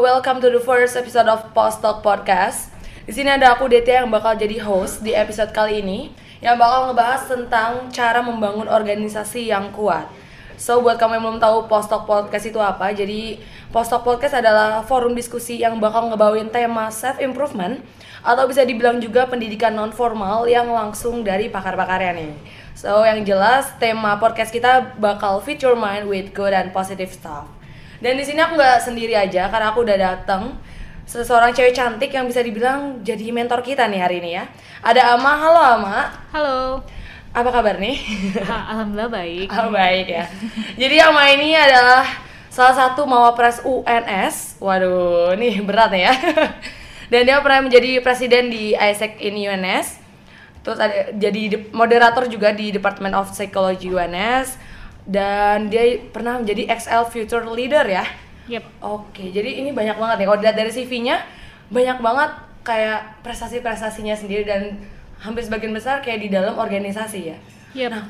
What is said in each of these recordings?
welcome to the first episode of Post Talk Podcast. Di sini ada aku Detia yang bakal jadi host di episode kali ini yang bakal ngebahas tentang cara membangun organisasi yang kuat. So buat kamu yang belum tahu Post Talk Podcast itu apa, jadi Post Talk Podcast adalah forum diskusi yang bakal ngebawain tema self improvement atau bisa dibilang juga pendidikan non formal yang langsung dari pakar-pakarnya nih. So yang jelas tema podcast kita bakal your mind with good and positive stuff. Dan di sini aku nggak sendiri aja karena aku udah dateng seseorang cewek cantik yang bisa dibilang jadi mentor kita nih hari ini ya. Ada Ama, halo Ama. Halo. Apa kabar nih? Ha- Alhamdulillah baik. Oh, baik ya. Jadi Ama ini adalah salah satu mawapres UNS. Waduh, nih berat ya. Dan dia pernah menjadi presiden di ISEC in UNS. Terus ada jadi de- moderator juga di Department of Psychology UNS dan dia pernah menjadi XL Future Leader ya. Yep. Oke, jadi ini banyak banget nih. Kalau dilihat dari CV-nya, banyak banget kayak prestasi-prestasinya sendiri dan hampir sebagian besar kayak di dalam organisasi ya. Yep. Nah,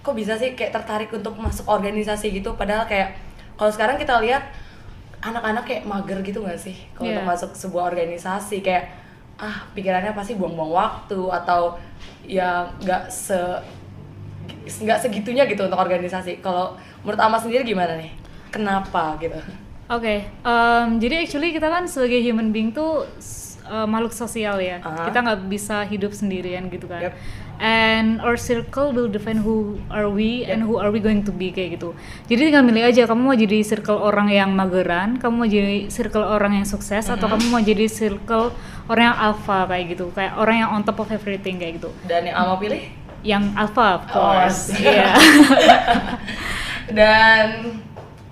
kok bisa sih kayak tertarik untuk masuk organisasi gitu? Padahal kayak kalau sekarang kita lihat anak-anak kayak mager gitu nggak sih kalau untuk masuk sebuah organisasi kayak ah pikirannya pasti buang-buang waktu atau ya nggak se nggak segitunya gitu untuk organisasi. Kalau menurut Ama sendiri gimana nih? Kenapa gitu? Oke. em, jadi actually kita kan sebagai human being tuh eh, makhluk sosial ya. Aha. Kita nggak bisa hidup sendirian gitu kan. Yep. And our circle will define who are we and who are we going to be kayak gitu. Jadi tinggal milih aja kamu mau jadi circle orang yang mageran, kamu mau jadi circle orang yang sukses atau kamu mau jadi circle orang yang alpha kayak gitu. Kayak orang yang on top of everything kayak gitu. Dan yang Ama pilih? Yang alpha of Oh, course. sih. Iya. Dan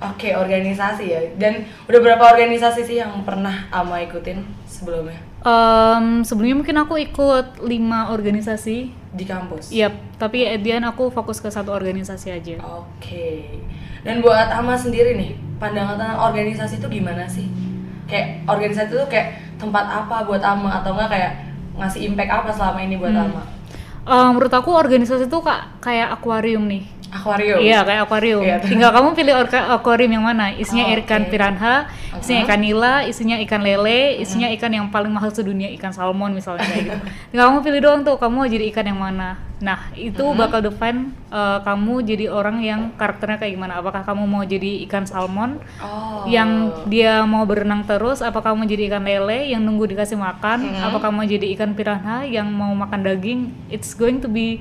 oke organisasi ya. Dan udah berapa organisasi sih yang pernah Ama ikutin sebelumnya Em, sebelumnya mungkin aku ikut lima organisasi. di kampus? Yap, tapi at the end aku fokus ke satu organisasi aja. Oke. Dan buat Ama sendiri nih, pandangan tentang organisasi itu gimana sih? Kayak organisasi itu kayak tempat apa buat Ama atau enggak kayak ngasih impact apa selama ini buat Hmm. Ama? Em, menurut aku organisasi itu kak kayak akuarium nih. Akuarium. Iya kayak akuarium. Iya. Tinggal kamu pilih akuarium yang mana. Isinya Oh, ikan oke. piranha, isinya Uh-huh. ikan nila, isinya ikan lele, isinya ikan yang paling mahal sedunia ikan salmon misalnya kayak gitu. Tinggal kamu pilih doang tuh kamu mau jadi ikan yang mana. Nah itu Uh-huh. bakal define eh, kamu jadi orang yang karakternya kayak gimana. Apakah kamu mau jadi ikan salmon Oh. yang dia mau berenang terus apa kamu jadi ikan lele yang nunggu dikasih makan Mhm. apa kamu jadi ikan piranha yang mau makan daging it's going to be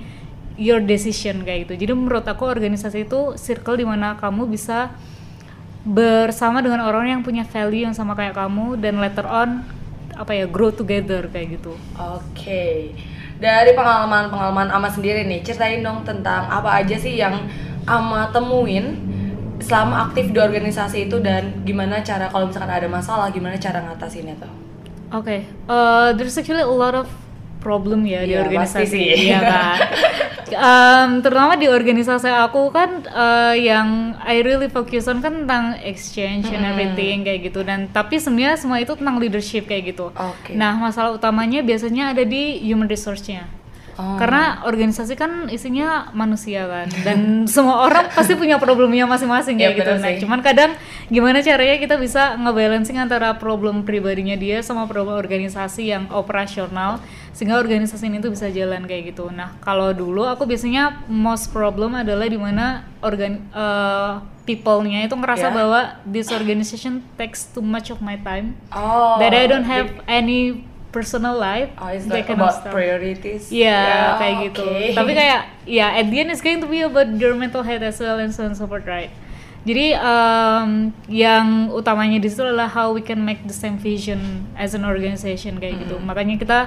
your decision kayak gitu jadi menurut aku organisasi itu circle di mana kamu bisa bersama dengan orang yang punya value yang sama kayak kamu dan later on apa ya grow together kayak gitu Oke. Dari pengalaman-pengalaman Ama sendiri nih, ceritain dong tentang apa aja sih yang Ama temuin selama aktif di organisasi itu dan gimana cara kalau misalkan ada masalah gimana cara ngatasinnya tuh? Oke, uh, there's actually a lot of problem ya di Iya, organisasi, sih. iya kan. Um, terutama di organisasi aku kan uh, yang I really focus on kan tentang exchange and everything kayak gitu dan tapi sebenarnya semua itu tentang leadership kayak gitu. Oke. Nah masalah utamanya biasanya ada di human resource-nya. Oh. Karena organisasi kan isinya manusia kan dan semua orang pasti punya problemnya masing-masing Iya, kayak gitu. Nah, cuman kadang gimana caranya kita bisa ngebalancing antara problem pribadinya dia sama problem organisasi yang operasional sehingga organisasi ini tuh bisa jalan kayak gitu. Nah, kalau dulu aku biasanya most problem adalah di mana organ eh, people-nya itu ngerasa Ya. bahwa this organization takes too much of my time Oh. that I don't have any personal life. Oh, it's like about stuff. priorities. Iya, Ya, kayak gitu. oke. Tapi kayak ya at the end it's going to be about your mental health as well and so on and so forth, right? Jadi um, yang utamanya di situ adalah how we can make the same vision as an organization kayak gitu. Makanya kita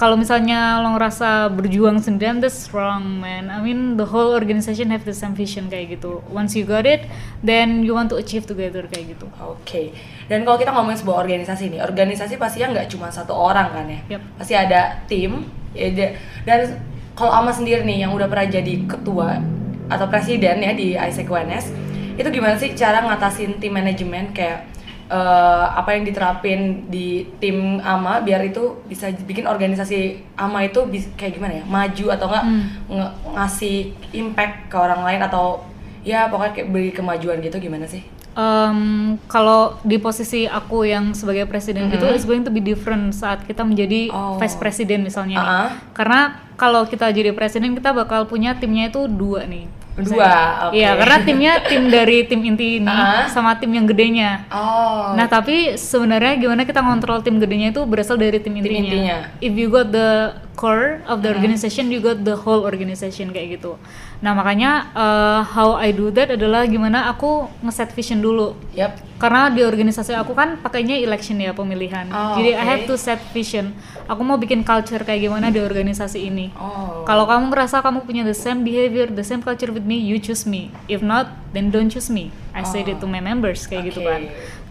kalau misalnya lo ngerasa berjuang sendirian that's wrong man I mean the whole organization have the same vision kayak gitu once you got it then you want to achieve together kayak gitu Oke. Dan kalau kita ngomongin sebuah organisasi nih, organisasi pastinya nggak cuma satu orang kan ya. Yep. Pasti ada tim. Ya, da- dan kalau Ama sendiri nih yang udah pernah jadi ketua atau presiden ya di ISEC UNS, itu gimana sih cara ngatasin tim manajemen kayak eh, apa yang diterapin di tim AMA biar itu bisa bikin organisasi AMA itu bis- kayak gimana ya maju atau enggak Hmm. nge- ngasih impact ke orang lain atau ya pokoknya kayak beri kemajuan gitu gimana sih? um, kalau di posisi aku yang sebagai presiden gitu it's going to be different saat kita menjadi Oh. vice president misalnya nih. Ah-ah. Karena kalau kita jadi presiden kita bakal punya timnya itu dua nih. Dua, oke. Iya, karena timnya tim dari tim inti ini Ah. sama tim yang gedenya. Oh. Nah, tapi sebenarnya gimana kita ngontrol tim gedenya itu berasal dari tim intinya. intinya. If you got the core of the organization, you got the whole organization kayak gitu. Nah, makanya uh, how I do that adalah gimana aku ngeset vision dulu. Yap. Karena di organisasi aku kan pakainya election ya pemilihan. Oh, Jadi I oke. have to set vision. Aku mau bikin culture kayak gimana di organisasi ini. Oh. Kalau kamu merasa kamu punya the same behavior, the same culture with me, you choose me. If not, then don't choose me. I said it to my members kayak gitu Oke. kan.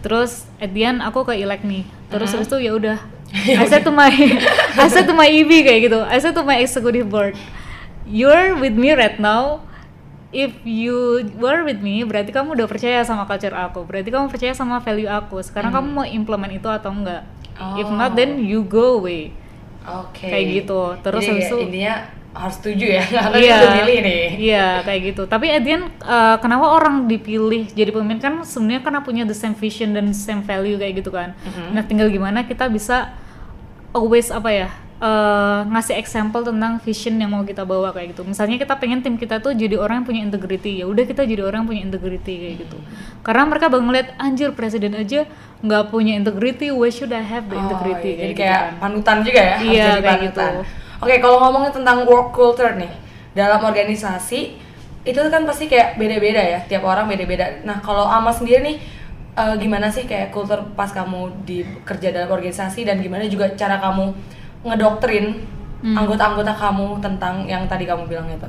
Terus at the end aku ke elect nih. Terus Mm-hmm. habis itu ya udah. I said to my I said to my EB kayak gitu. I said to my executive board, you're with me right now. If you were with me, berarti kamu udah percaya sama culture aku. Berarti kamu percaya sama value aku. Sekarang kamu mau implement itu atau enggak? If not, then you go away. Oke. Kayak gitu. Terus Jadi habis ya, itu intinya harus setuju ya karena Iya, udah milih nih. iya kayak gitu. Tapi at the end, uh, kenapa orang dipilih jadi pemimpin kan sebenarnya karena punya the same vision dan same value kayak gitu kan. Mm-hmm. Nah tinggal gimana kita bisa always apa ya uh, ngasih example tentang vision yang mau kita bawa kayak gitu. Misalnya kita pengen tim kita tuh jadi orang yang punya integrity, ya udah kita jadi orang yang punya integrity kayak gitu. Karena mereka bakal ngeliat anjir presiden aja nggak punya integrity, why should I have the Oh, integrity iya. Jadi kayak gitu kayak kan. panutan juga ya. harus Iya, jadi kayak panutan. gitu. Oke, kalau ngomongin tentang work culture nih dalam organisasi itu kan pasti kayak beda-beda ya, tiap orang beda-beda. Nah, kalau Ama sendiri nih eh, gimana sih kayak kultur pas kamu di kerja dalam organisasi dan gimana juga cara kamu ngedoktrin Hmm. anggota-anggota kamu tentang yang tadi kamu bilang itu?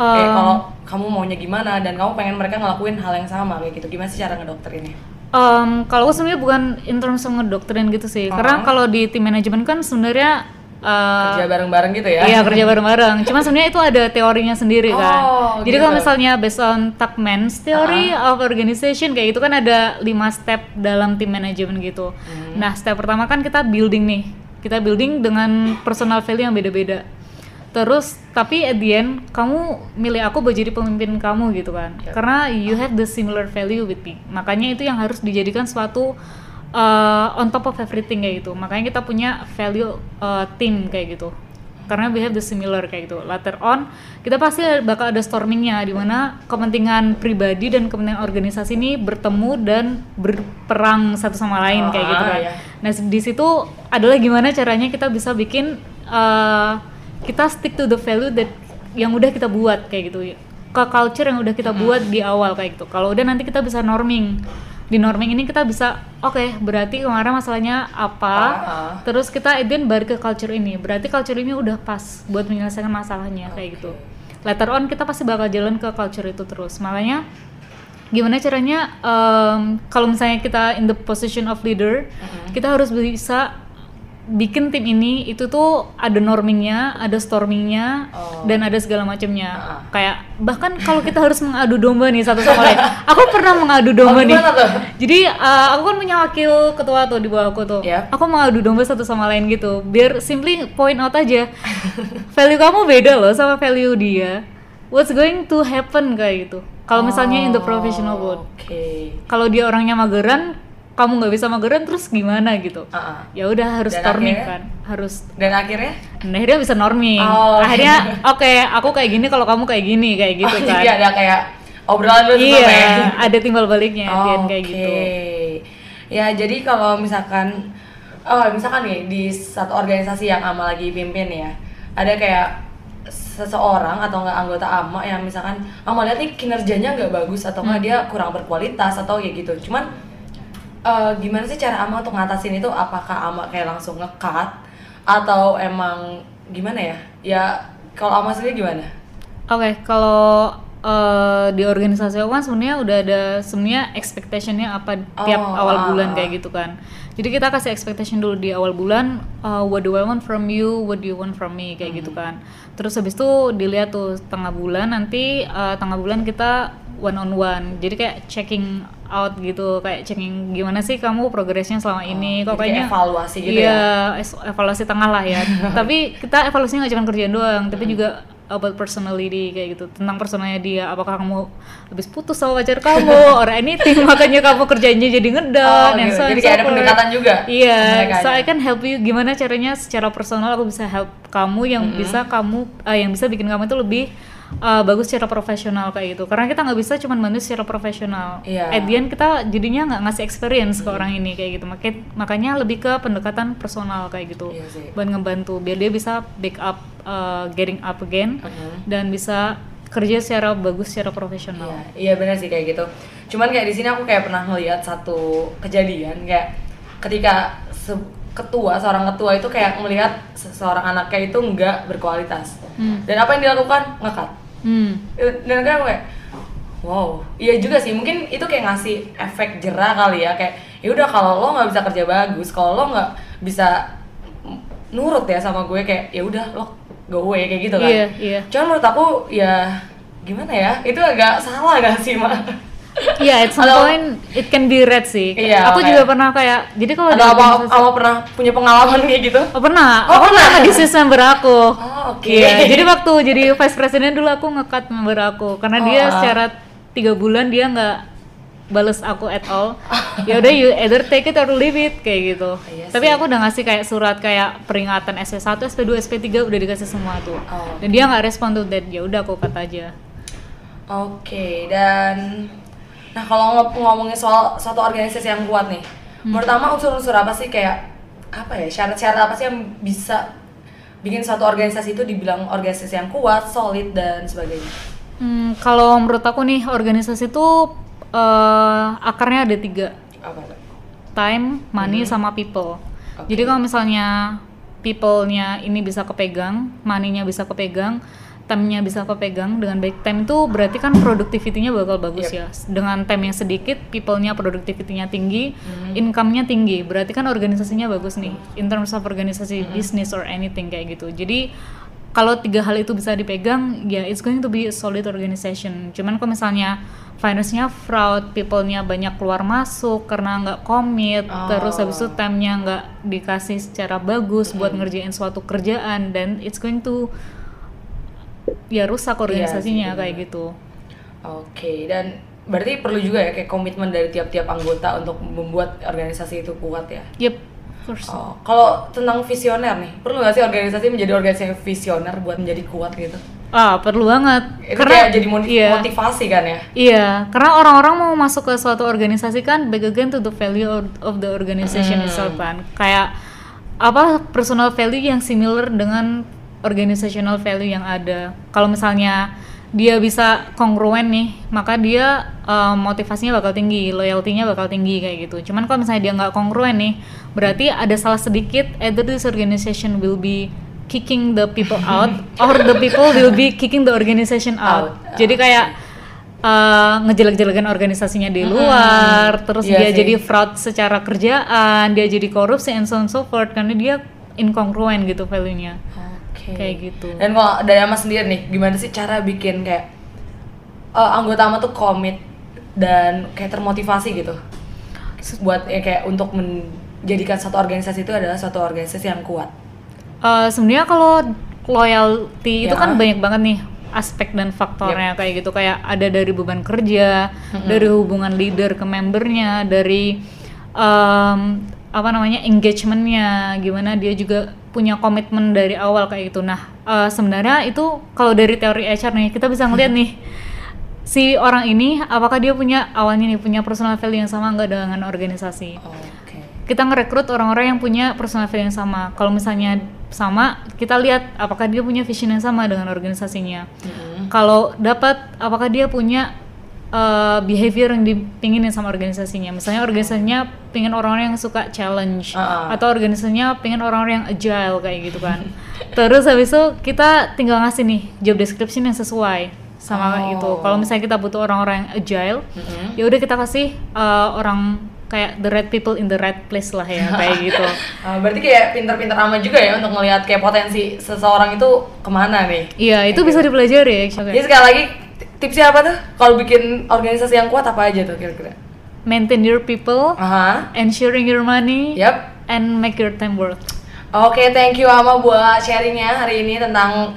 Um, kalau kamu maunya gimana dan kamu pengen mereka ngelakuin hal yang sama kayak gitu. Gimana sih cara ngedoktrinnya? Um, kalau aku sebenarnya bukan in terms of ngedoktrin gitu sih, karena Oh. kalau di tim manajemen kan sebenarnya uh, Kerja bareng-bareng gitu ya? Iya kerja bareng-bareng. Cuma sebenarnya itu ada teorinya sendiri kan. Oh, Jadi kalau gitu. misalnya based on Tuckman's theory of organization kayak gitu kan ada lima step dalam tim manajemen gitu. Hmm. Nah step pertama kan kita building nih. Kita building dengan personal value yang beda-beda. Terus tapi at the end kamu milih aku buat jadi pemimpin kamu gitu kan. Yep. Karena you have the similar value with me. Makanya itu yang harus dijadikan suatu uh, on top of everything kayak gitu. Makanya kita punya value uh, team kayak gitu. Karena we have the similar kayak gitu. Later on kita pasti bakal ada stormingnya di mana kepentingan pribadi dan kepentingan organisasi ini bertemu dan berperang satu sama lain kayak gitu Ah, kan. ya. Nah di situ adalah gimana caranya kita bisa bikin uh, kita stick to the value that yang udah kita buat kayak gitu ke culture yang udah kita buat di awal kayak gitu. Kalau udah nanti kita bisa norming. Di norming ini kita bisa oke berarti kemarin masalahnya apa. Ah. Terus kita then balik ke culture ini. Berarti culture ini udah pas buat menyelesaikan masalahnya kayak gitu. Later on kita pasti bakal jalan ke culture itu terus. Makanya gimana caranya em, kalau misalnya kita in the position of leader kita harus bisa bikin tim ini itu tuh ada normingnya, ada stormingnya, Oh. dan ada segala macamnya. Ah. Kayak bahkan kalau kita harus mengadu domba nih satu sama lain. Aku pernah mengadu domba Oh, nih. tuh? Jadi uh, aku kan punya wakil ketua tuh di bawah aku tuh. Yap. Aku mengadu domba satu sama lain gitu. Biar simply point out aja. value kamu beda loh sama value dia. What's going to happen kayak gitu. Kalau misalnya in the professional world. Oke. Kalau dia orangnya mageran, kamu nggak bisa mageran terus gimana gitu. Ah, ah. Ya udah harus Dan storming akhirnya? kan. Harus Dan akhirnya? Nah, akhirnya bisa norming. Oh, akhirnya oke, aku kayak gini kalau kamu kayak gini kayak gitu oh, kan. Jadi ada kayak obrolan lu iya, ya? ada timbal baliknya end kayak Oke. gitu. Ya jadi kalau misalkan oh misalkan nih di satu organisasi yang Ama lagi pimpin ya, ada kayak seseorang atau enggak anggota AMA yang misalkan Ama lihat nih kinerjanya nggak bagus atau Hmm. enggak dia kurang berkualitas atau ya gitu. Cuman eh, gimana sih cara Ama untuk ngatasin itu? Apakah Ama kayak langsung nge-cut atau emang gimana ya? Ya kalau Ama sendiri gimana? Oke, kalau eh, di organisasi aku kan sebenarnya udah ada sebenarnya expectationnya apa tiap Oh, awal ah, bulan ah. kayak gitu kan. Jadi kita kasih expectation dulu di awal bulan, uh, what do I want from you, what do you want from me kayak Hmm. gitu kan. Terus habis itu dilihat tuh tengah bulan nanti uh, tengah bulan kita one on one. Jadi kayak checking out gitu, kayak checking gimana sih kamu progresnya selama ini. Kok Oh, kayak kayaknya evaluasi gitu iya, ya? evaluasi tengah lah ya. tapi kita evaluasinya nggak cuma kerjaan doang, tapi Hmm. juga about personality kayak gitu tentang personalnya dia apakah kamu habis putus sama pacar kamu or anything makanya kamu kerjanya jadi ngedown Oh, gitu. so Jadi kayak so ada pendekatan juga Iya, merekanya. so I can help you gimana caranya secara personal aku bisa help kamu yang bisa kamu eh, yang bisa bikin kamu itu lebih eh, bagus secara profesional kayak gitu. Karena kita nggak bisa cuma bantu secara profesional. Iya. At the end kita jadinya nggak ngasih experience ke orang ini kayak gitu. Maka- makanya lebih ke pendekatan personal kayak gitu. Sih. Buat ngebantu biar dia bisa back up eh, getting up again Mhm. dan bisa kerja secara bagus secara profesional. Iya, iya benar sih kayak gitu. Cuman kayak di sini aku kayak pernah ngeliat satu kejadian kayak ketika se- ketua seorang ketua itu kayak melihat seseorang anaknya itu nggak berkualitas. Hmm. Dan apa yang dilakukan? Ngekat. Hmm. Dan kayak aku kayak wow, iya juga sih. Mungkin itu kayak ngasih efek jerah kali ya kayak ya udah kalau lo nggak bisa kerja bagus, kalau lo nggak bisa nurut ya sama gue kayak ya udah lo go away kayak gitu kan. Iya, iya. Cuman menurut aku ya gimana ya? Itu agak salah gak sih, Ma? Iya, at some Atau- point it can be red sih. Iya, aku kayak- juga pernah kayak jadi kalau di apa, apa pernah punya pengalaman kayak gitu? Oh pernah, Oh, aku pernah? pernah di member aku. Oh, oke. Iya, jadi waktu jadi vice president dulu aku ngekat member aku karena dia Oh. secara tiga bulan dia nggak bales aku at all. ya udah you either take it or leave it kayak gitu. Iya Tapi aku udah ngasih kayak surat kayak peringatan SP1, SP2, SP3 udah dikasih semua tuh. Oh. Dan dia nggak respon to that. Ya udah aku cut aja. Oke, dan nah kalau ngom- ngomongin soal suatu organisasi yang kuat nih, pertama unsur-unsur apa sih kayak apa ya syarat-syarat apa sih yang bisa bikin suatu organisasi itu dibilang organisasi yang kuat, solid dan sebagainya. Hmm, kalau menurut aku nih organisasi itu eh, akarnya ada tiga. Apa time, money, sama people. Jadi kalau misalnya people-nya ini bisa kepegang, money-nya bisa kepegang, time-nya bisa kepegang dengan baik time itu berarti kan productivity-nya bakal bagus ya. Dengan time yang sedikit, people-nya productivity-nya tinggi, income-nya tinggi. Berarti kan organisasinya bagus nih in terms of organisasi business or anything kayak gitu. Jadi kalau tiga hal itu bisa dipegang, ya it's going to be a solid organization. Cuman kalau misalnya finance-nya fraud, people-nya banyak keluar masuk karena nggak komit, terus habis itu time-nya nggak dikasih secara bagus buat ngerjain suatu kerjaan, dan it's going to ya rusak organisasinya kayak gitu. Oke, dan berarti perlu juga ya kayak komitmen dari tiap-tiap anggota untuk membuat organisasi itu kuat ya. Yep. Oh, kalau tentang visioner nih, perlu nggak sih organisasi menjadi organisasi visioner buat menjadi kuat gitu? Ah, perlu banget. Itu kayak jadi motiv- iya. motivasi kan ya? Iya, karena orang-orang mau masuk ke suatu organisasi kan back again to the value of, of the organization itself kan. Kayak apa personal value yang similar dengan organizational value yang ada. Kalau misalnya dia bisa kongruen nih, maka dia uh, motivasinya bakal tinggi, loyaltinya bakal tinggi kayak gitu. Cuman kalau misalnya dia nggak kongruen nih, berarti ada salah sedikit either this organization will be kicking the people out or the people will be kicking the organization out. Out. Jadi kayak uh, ngejelek-jelekan organisasinya di luar, terus Iya dia sih. jadi fraud secara kerjaan, dia jadi korupsi and so on so forth karena dia incongruent gitu value-nya. Oke. Kayak gitu. Dan kalau dari Ama sendiri nih, gimana sih cara bikin kayak eh, anggota Ama tuh komit dan kayak termotivasi gitu buat ya kayak untuk menjadikan satu organisasi itu adalah suatu organisasi yang kuat. Uh, sebenarnya kalau loyalty itu Ya. kan banyak banget nih aspek dan faktornya kayak gitu kayak ada dari beban kerja, dari hubungan leader ke membernya, dari um, apa namanya engagementnya, gimana dia juga punya komitmen dari awal kayak gitu. Nah uh, sebenarnya itu kalau dari teori HR nih kita bisa ngeliat nih si orang ini apakah dia punya awalnya nih punya personal value yang sama nggak dengan organisasi Oke. kita ngerekrut orang-orang yang punya personal value yang sama. Kalau misalnya sama, kita lihat apakah dia punya vision yang sama dengan organisasinya. Mm-mm. Kalau dapat, apakah dia punya uh, behavior yang dipinginin sama organisasinya. Misalnya organisasinya pengen orang-orang yang suka challenge, ah. atau organisasinya pengen orang-orang yang agile kayak gitu kan. Terus habis itu kita tinggal ngasih nih job description yang sesuai sama Oh. itu. Kalau misalnya kita butuh orang-orang yang agile, Mm-mm. ya udah kita kasih uh, orang kayak the right people in the right place lah ya kayak gitu Ah, berarti kayak pinter-pinter ama juga ya untuk melihat kayak potensi seseorang itu ke mana nih. iya itu bisa dipelajari actually Jadi sekali lagi tipsnya apa tuh? Kalau bikin organisasi yang kuat apa aja tuh kira-kira? maintain your people Aha. ensuring your money Yap. and make your time worth Oke, thank you Ama buat sharingnya hari ini tentang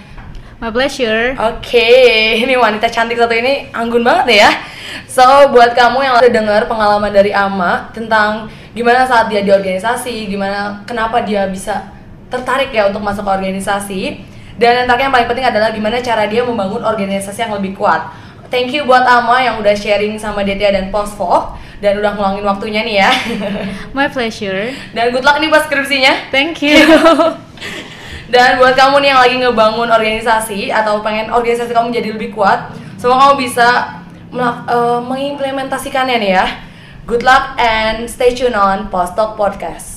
My pleasure. Oke, ini wanita cantik satu ini anggun banget ya. So, buat kamu yang udah dengar pengalaman dari Ama tentang gimana saat dia di organisasi, gimana kenapa dia bisa tertarik ya untuk masuk ke organisasi, dan yang terakhir yang paling penting adalah gimana cara dia membangun organisasi yang lebih kuat. Thank you buat Ama yang udah sharing sama Detia dan Posfo dan udah ngeluangin waktunya nih ya. My pleasure. dan good luck nih pas skripsinya. Thank you. Dan buat kamu nih yang lagi ngebangun organisasi atau pengen organisasi kamu jadi lebih kuat, semoga kamu bisa eh, mengimplementasikannya nih ya. Good luck and stay tune on Post Talk Podcast.